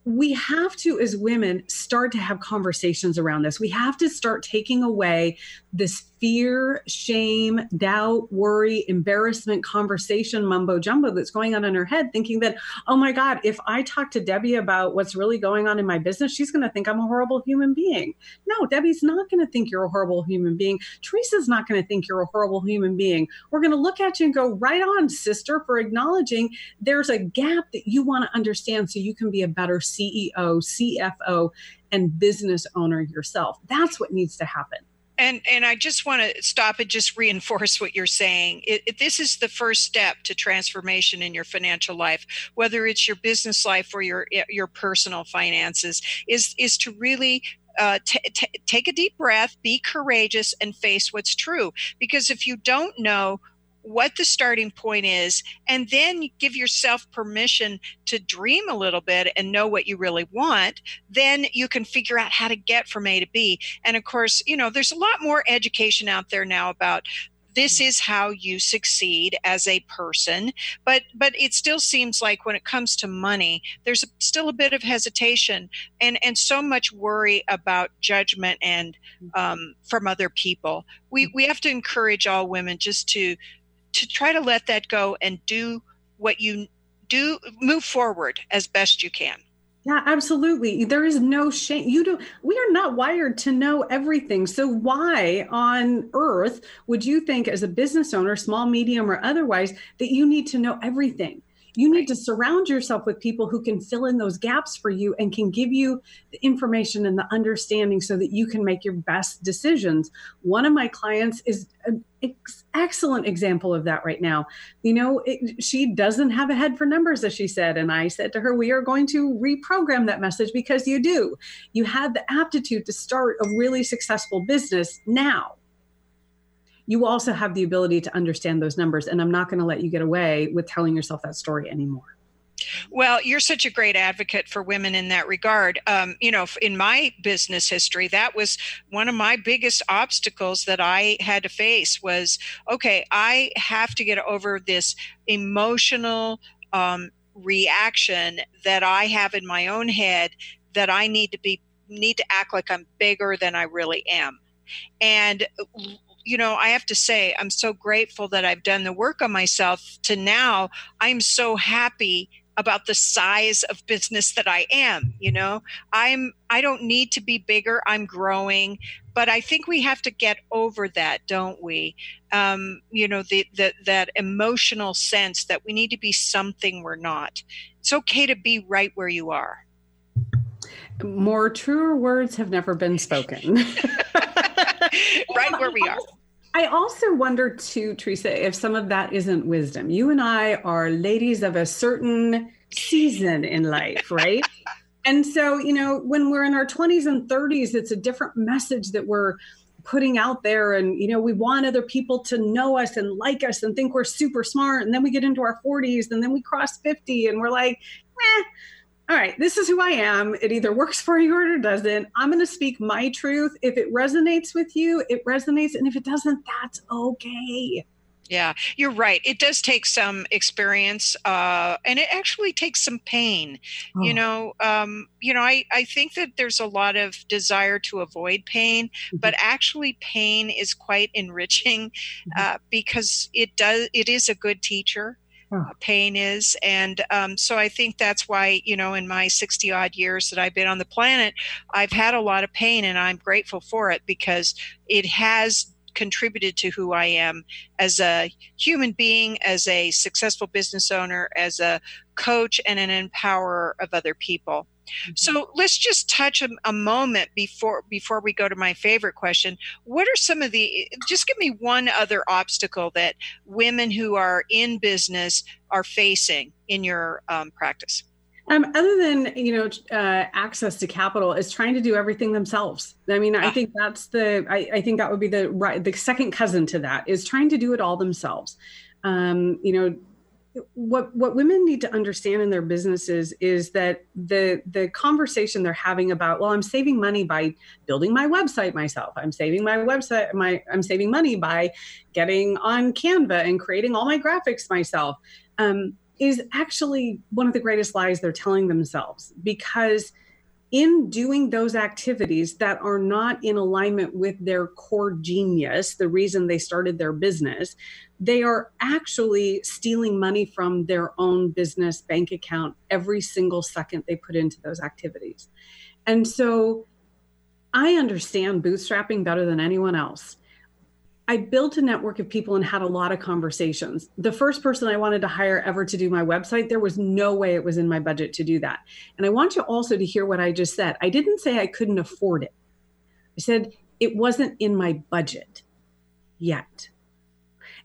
Speaker 4: we have to, as women, start to have conversations around this. We have to start taking away this fear, shame, doubt, worry, embarrassment conversation mumbo jumbo that's going on in her head, thinking that, oh my God, if I talk to Debbie about what's really going on in my business, she's going to think I'm a horrible human being. No, Debbie's not going to think you're a horrible human being. Tresa's not going to think you're a horrible human being. We're going to look at you and go, right on, sister, for acknowledging there's a gap that you want to understand so you can be a better CEO, CFO, and business owner yourself. That's what needs to happen
Speaker 3: and and i just want to stop and just reinforce what you're saying it, it, this is the first step to transformation in your financial life whether it's your business life or your your personal finances is is to really uh, t- t- take a deep breath, be courageous, and face what's true. Because if you don't know what the starting point is, and then give yourself permission to dream a little bit and know what you really want, then you can figure out how to get from A to B. And of course, you know, there's a lot more education out there now about this is how you succeed as a person but but it still seems like when it comes to money there's still a bit of hesitation and and so much worry about judgment and um, from other people. We we have to encourage all women just to to try to let that go and do what you do move forward as best you can.
Speaker 4: Yeah absolutely. There is no shame. You do we are not wired to know everything. So why on earth would you think as a business owner small medium or otherwise that you need to know everything you need to surround yourself with people who can fill in those gaps for you and can give you the information and the understanding so that you can make your best decisions. One of my clients is an ex- excellent example of that right now. You know, it, she doesn't have a head for numbers, as she said. And I said to her, We are going to reprogram that message because you do. You have the aptitude to start a really successful business now you also have the ability to understand those numbers. And I'm not going to let you get away with telling yourself that story anymore.
Speaker 3: Well, you're such a great advocate for women in that regard. Um, you know, in my business history, that was one of my biggest obstacles that I had to face was okay, I have to get over this emotional um, reaction that I have in my own head that I need to be need to act like I'm bigger than I really am. And you know, I have to say, I'm so grateful that I've done the work on myself to now I'm so happy about the size of business that I am, you know. I'm I don't need to be bigger. I'm growing, but I think we have to get over that, don't we? Um, you know, the, the that emotional sense that we need to be something we're not. It's okay to be right where you are.
Speaker 4: More truer words have never been spoken.
Speaker 3: right where we are.
Speaker 4: I also wonder too, Tresa, if some of that isn't wisdom. You and I are ladies of a certain season in life, right? and so, you know, when we're in our 20s and 30s, it's a different message that we're putting out there and you know we want other people to know us and like us and think we're super smart and then we get into our 40s and then we cross 50 and we're like eh, all right, this is who I am. It either works for you or it doesn't. I'm going to speak my truth. If it resonates with you, it resonates. And if it doesn't, that's okay.
Speaker 3: Yeah, you're right. It does take some experience, uh, and it actually takes some pain. Oh. You know, um, you know, I, I think that there's a lot of desire to avoid pain, mm-hmm. but actually, pain is quite enriching mm-hmm. uh, because it does. It is a good teacher pain is. And um, so I think that's why, you know, in my 60 odd years that I've been on the planet, I've had a lot of pain and I'm grateful for it because it has contributed to who I am as a human being, as a successful business owner, as a coach, and an empowerer of other people. Mm-hmm. So let's just touch a, a, moment before before we go to my favorite question. What are some of the? Just give me one other obstacle that women who are in business are facing in your um, practice.
Speaker 4: Um, other than you know uh, access to capital is trying to do everything themselves. I mean, I ah. think that's the I, I, think that would be the right the second cousin to that is trying to do it all themselves. Um, you know, what what women need to understand in their businesses is that the the conversation they're having about well i'm saving money by building my website myself. I'm saving my website my i'm saving money by getting on canva and creating all my graphics myself um, is actually one of the greatest lies they're telling themselves. Because in doing those activities that are not in alignment with their core genius, the reason they started their business, they are actually stealing money from their own business bank account every single second they put into those activities. And so I understand bootstrapping better than anyone else. I built a network of people and had a lot of conversations. The first person I wanted to hire ever to do my website, there was no way it was in my budget to do that. And I want you also to hear what I just said. I didn't say I couldn't afford it, I said it wasn't in my budget yet.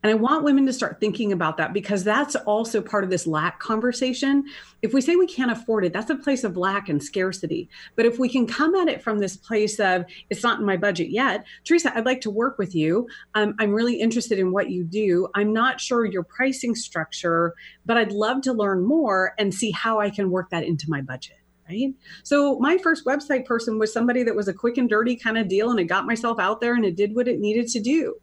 Speaker 4: And I want women to start thinking about that because that's also part of this lack conversation. If we say we can't afford it, that's a place of lack and scarcity. But if we can come at it from this place of, it's not in my budget yet, Tresa, I'd like to work with you. Um, I'm really interested in what you do. I'm not sure your pricing structure, but I'd love to learn more and see how I can work that into my budget. Right? So my first website person was somebody that was a quick and dirty kind of deal and it got myself out there and it did what it needed to do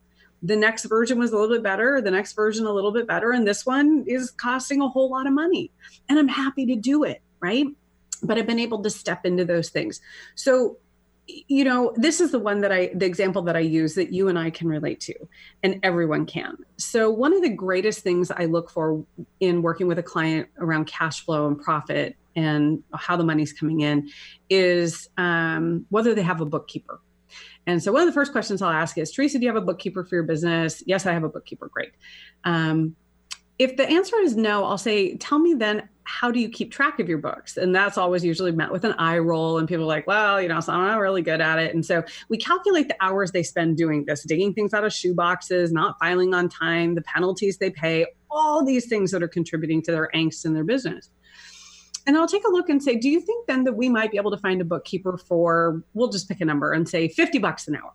Speaker 4: the next version was a little bit better, the next version a little bit better, and this one is costing a whole lot of money. And I'm happy to do it, right? But I've been able to step into those things. So, you know, this is the one that I, the example that I use that you and I can relate to, and everyone can. So, one of the greatest things I look for in working with a client around cash flow and profit and how the money's coming in is um, whether they have a bookkeeper and so one of the first questions I'll ask is, Tresa, do you have a bookkeeper for your business? Yes, I have a bookkeeper. Great. Um, if the answer is no, I'll say, tell me then, how do you keep track of your books? And that's always usually met with an eye roll. And people are like, well, you know, so I'm not really good at it. And so we calculate the hours they spend doing this, digging things out of shoe boxes, not filing on time, the penalties they pay, all these things that are contributing to their angst in their business and I'll take a look and say, do you think then that we might be able to find a bookkeeper for, we'll just pick a number and say 50 bucks an hour?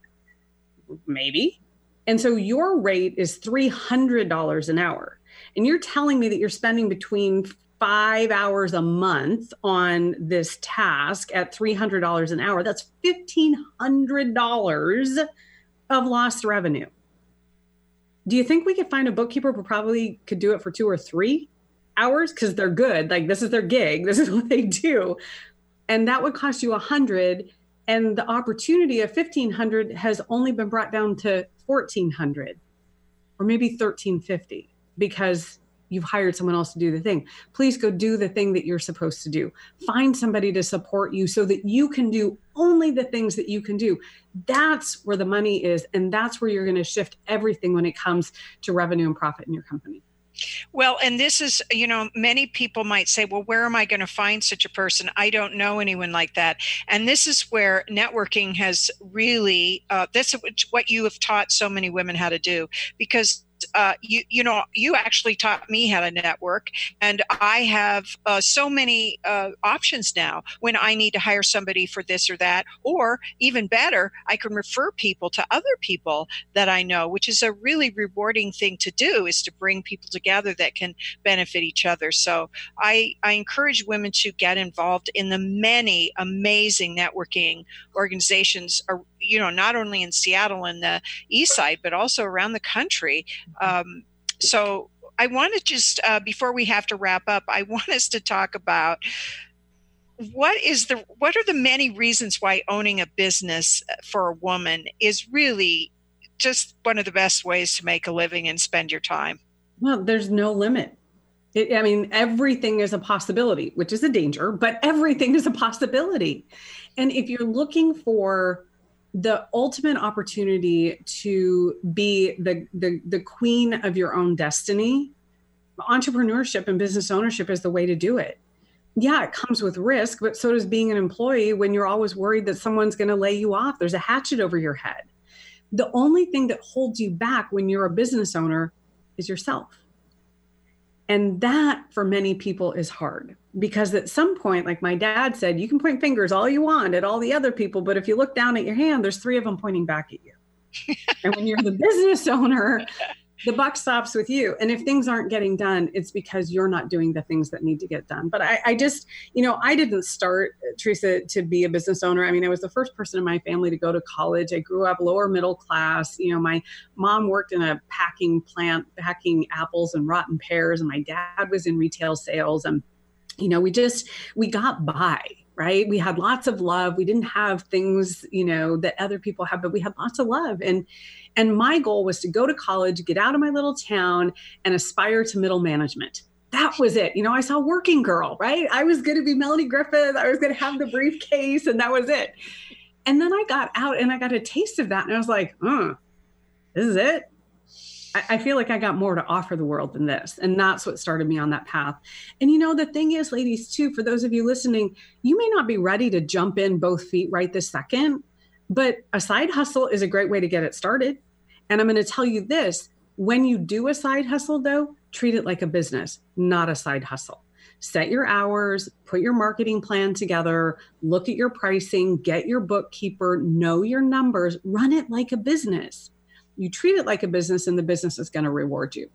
Speaker 4: Maybe. And so your rate is $300 an hour. And you're telling me that you're spending between five hours a month on this task at $300 an hour. That's $1,500 of lost revenue. Do you think we could find a bookkeeper who probably could do it for two or three? Hours because they're good. Like this is their gig. This is what they do. And that would cost you a hundred. And the opportunity of 1500 has only been brought down to 1400 or maybe 1350 because you've hired someone else to do the thing. Please go do the thing that you're supposed to do. Find somebody to support you so that you can do only the things that you can do. That's where the money is. And that's where you're going to shift everything when it comes to revenue and profit in your company.
Speaker 3: Well, and this is, you know, many people might say, well, where am I going to find such a person? I don't know anyone like that. And this is where networking has really, uh, that's what you have taught so many women how to do because uh, you you know you actually taught me how to network and i have uh, so many uh, options now when i need to hire somebody for this or that or even better i can refer people to other people that i know which is a really rewarding thing to do is to bring people together that can benefit each other. So i i encourage women to get involved in the many amazing networking organizations you know, not only in Seattle and the east side, but also around the country. Um, so I want to just, uh, before we have to wrap up, I want us to talk about what is the what are the many reasons why owning a business uh, for a woman is really just one of the best ways to make a living and spend your time?
Speaker 4: Well there's no limit. It, i mean everything is a possibility which is a danger but everything is a possibility. And if you're looking for the ultimate opportunity to be the, the the queen of your own destiny entrepreneurship and business ownership is the way to do it. Yeah it comes with risk but so does being an employee when you're always worried that someone's going to lay you off. There's a hatchet over your head. The only thing that holds you back when you're a business owner is yourself and that for many people is hard because at some point, like my dad said, you can point fingers all you want at all the other people, but if you look down at your hand, there's three of them pointing back at you. and when you're the business owner, the buck stops with you. And if mm-hmm. things aren't getting done, it's because you're not doing the things that need to get done. But I, I, just, you know, I didn't start, Tresa, to be a business owner. I mean, I was the first person in my family to go to college. I grew up lower middle class. You know, my mom worked in a packing plant, packing apples and rotten pears, and my dad was in retail sales. And, you know, we just, we got by right we had lots of love we didn't have things you know that other people have but we had lots of love and and my goal was to go to college, get out of my little town, and aspire to middle management. That was it. You know, I saw Working Girl, right? I was going to be Melanie Griffith. I was going to have the briefcase, and that was it. And then I got out and I got a taste of that, and I was like, "Hmm, this is it." I, feel like I got more to offer the world than this. And that's what started me on that path. And you know, the thing is, ladies, too, for those of you listening, you may not be ready to jump in both feet right this second. But a side hustle is a great way to get it started. And I'm going to tell you this when you do a side hustle, though, treat it like a business, not a side hustle. Set your hours, put your marketing plan together, look at your pricing, get your bookkeeper, know your numbers, run it like a business. You treat it like a business, and the business is going to reward you.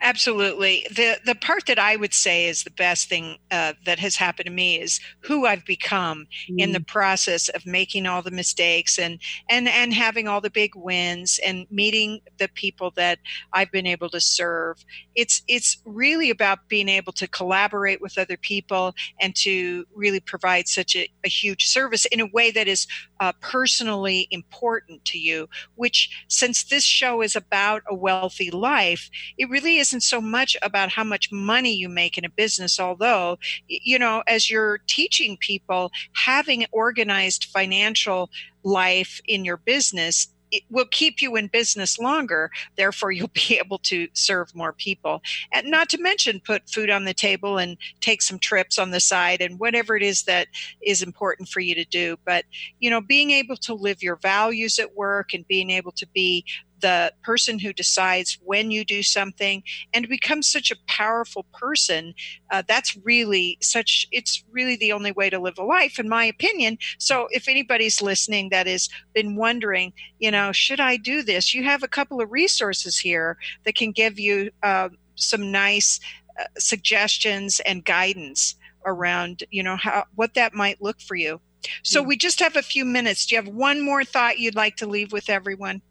Speaker 3: Absolutely. The the part that I would say is the best thing uh, that has happened to me is who I've become mm. in the mm. process of making all the mistakes and and and having all the big wins and meeting the people that I've been able to serve. It's it's really about being able to collaborate with other people and to really provide such a, a huge service in a way that is uh, personally important to you. Which, since this show is about a wealthy life, it really isn't so much about how much money you make in a business, although, you know, as you're teaching people, having organized financial life in your business it will keep you in business longer. Therefore, you'll be able to serve more people. And not to mention, put food on the table and take some trips on the side and whatever it is that is important for you to do. But, you know, being able to live your values at work and being able to be the person who decides when you do something and becomes such a powerful person uh, that's really such it's really the only way to live a life in my opinion. So if anybody's listening that has been wondering you know should i do this? You have a couple of resources here that can give you uh, some nice uh, suggestions and guidance around you know how what that might look for you. So we just have a few minutes. Do you have one more thought you'd like to leave with everyone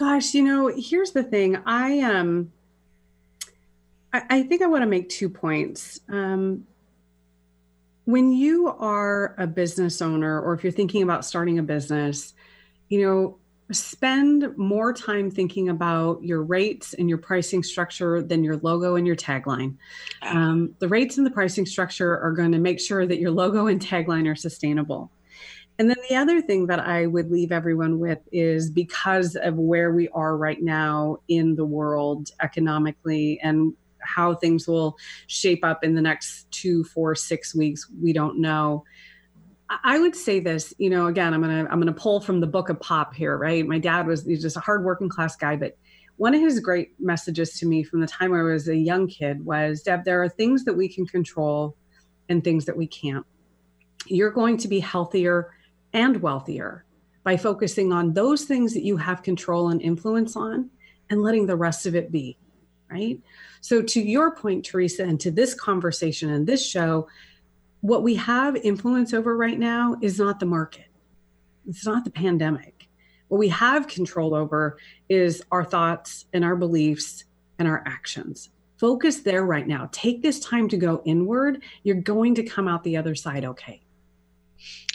Speaker 4: Gosh, you know, here's the thing. I um I, I think I want to make two points. Um when you are a business owner or if you're thinking about starting a business, you know, spend more time thinking about your rates and your pricing structure than your logo and your tagline. Um, the rates and the pricing structure are going to make sure that your logo and tagline are sustainable. And then the other thing that I would leave everyone with is because of where we are right now in the world economically and how things will shape up in the next two, four, six weeks, we don't know. I would say this, you know, again, I'm gonna I'm gonna pull from the book of pop here, right? My dad was he's just a hard working class guy, but one of his great messages to me from the time I was a young kid was, Deb, there are things that we can control and things that we can't. You're going to be healthier and wealthier by focusing on those things that you have control and influence on and letting the rest of it be. Right. So, to your point, Tresa, and to this conversation and this show, what we have influence over right now is not the market, it's not the pandemic. What we have control over is our thoughts and our beliefs and our actions. Focus there right now. Take this time to go inward. You're going to come out the other side okay.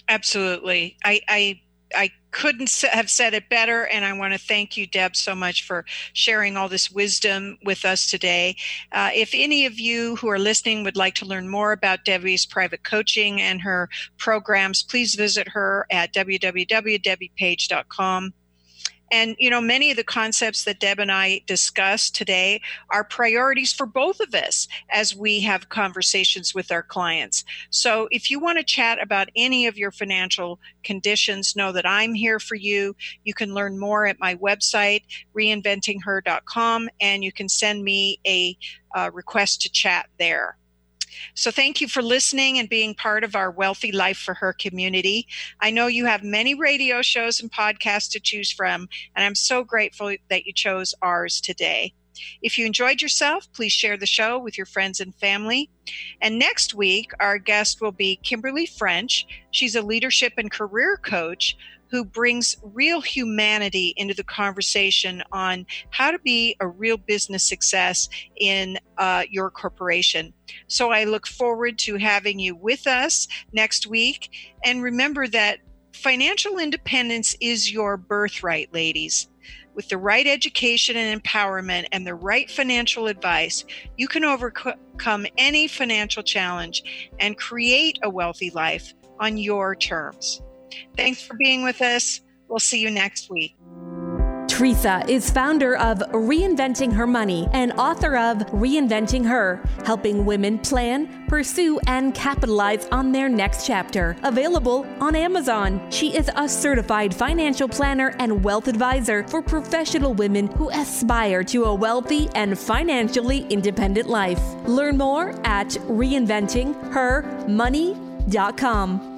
Speaker 3: Absolutely. I, I I couldn't have said it better. And I want to thank you, Deb, so much for sharing all this wisdom with us today. Uh, if any of you who are listening would like to learn more about Debbie's private coaching and her programs, please visit her at www.debbiepage.com. And, you know, many of the concepts that Deb and I discussed today are priorities for both of us as we have conversations with our clients. So if you want to chat about any of your financial conditions, know that I'm here for you. You can learn more at my website, reinventingher.com, and you can send me a uh, request to chat there. So thank you for listening and being part of our Wealthy Life for Her community. I know you have many radio shows and podcasts to choose from, and I'm so grateful that you chose ours today. If you enjoyed yourself, please share the show with your friends and family. And next week, our guest will be Kimberly French. She's a leadership and career coach who brings real humanity into the conversation on how to be a real business success in uh, your corporation. So I look forward to having you with us next week. And remember that financial independence is your birthright, ladies. With the right education and empowerment and the right financial advice, you can overcome any financial challenge and create a wealthy life on your terms. Thanks for being with us. We'll see you next week.
Speaker 1: Tresa is founder of Reinventing Her Money and author of Reinventing Her, helping women plan, pursue, and capitalize on their next chapter. Available on Amazon. She is a certified financial planner and wealth advisor for professional women who aspire to a wealthy and financially independent life. Learn more at reinventinghermoney.com.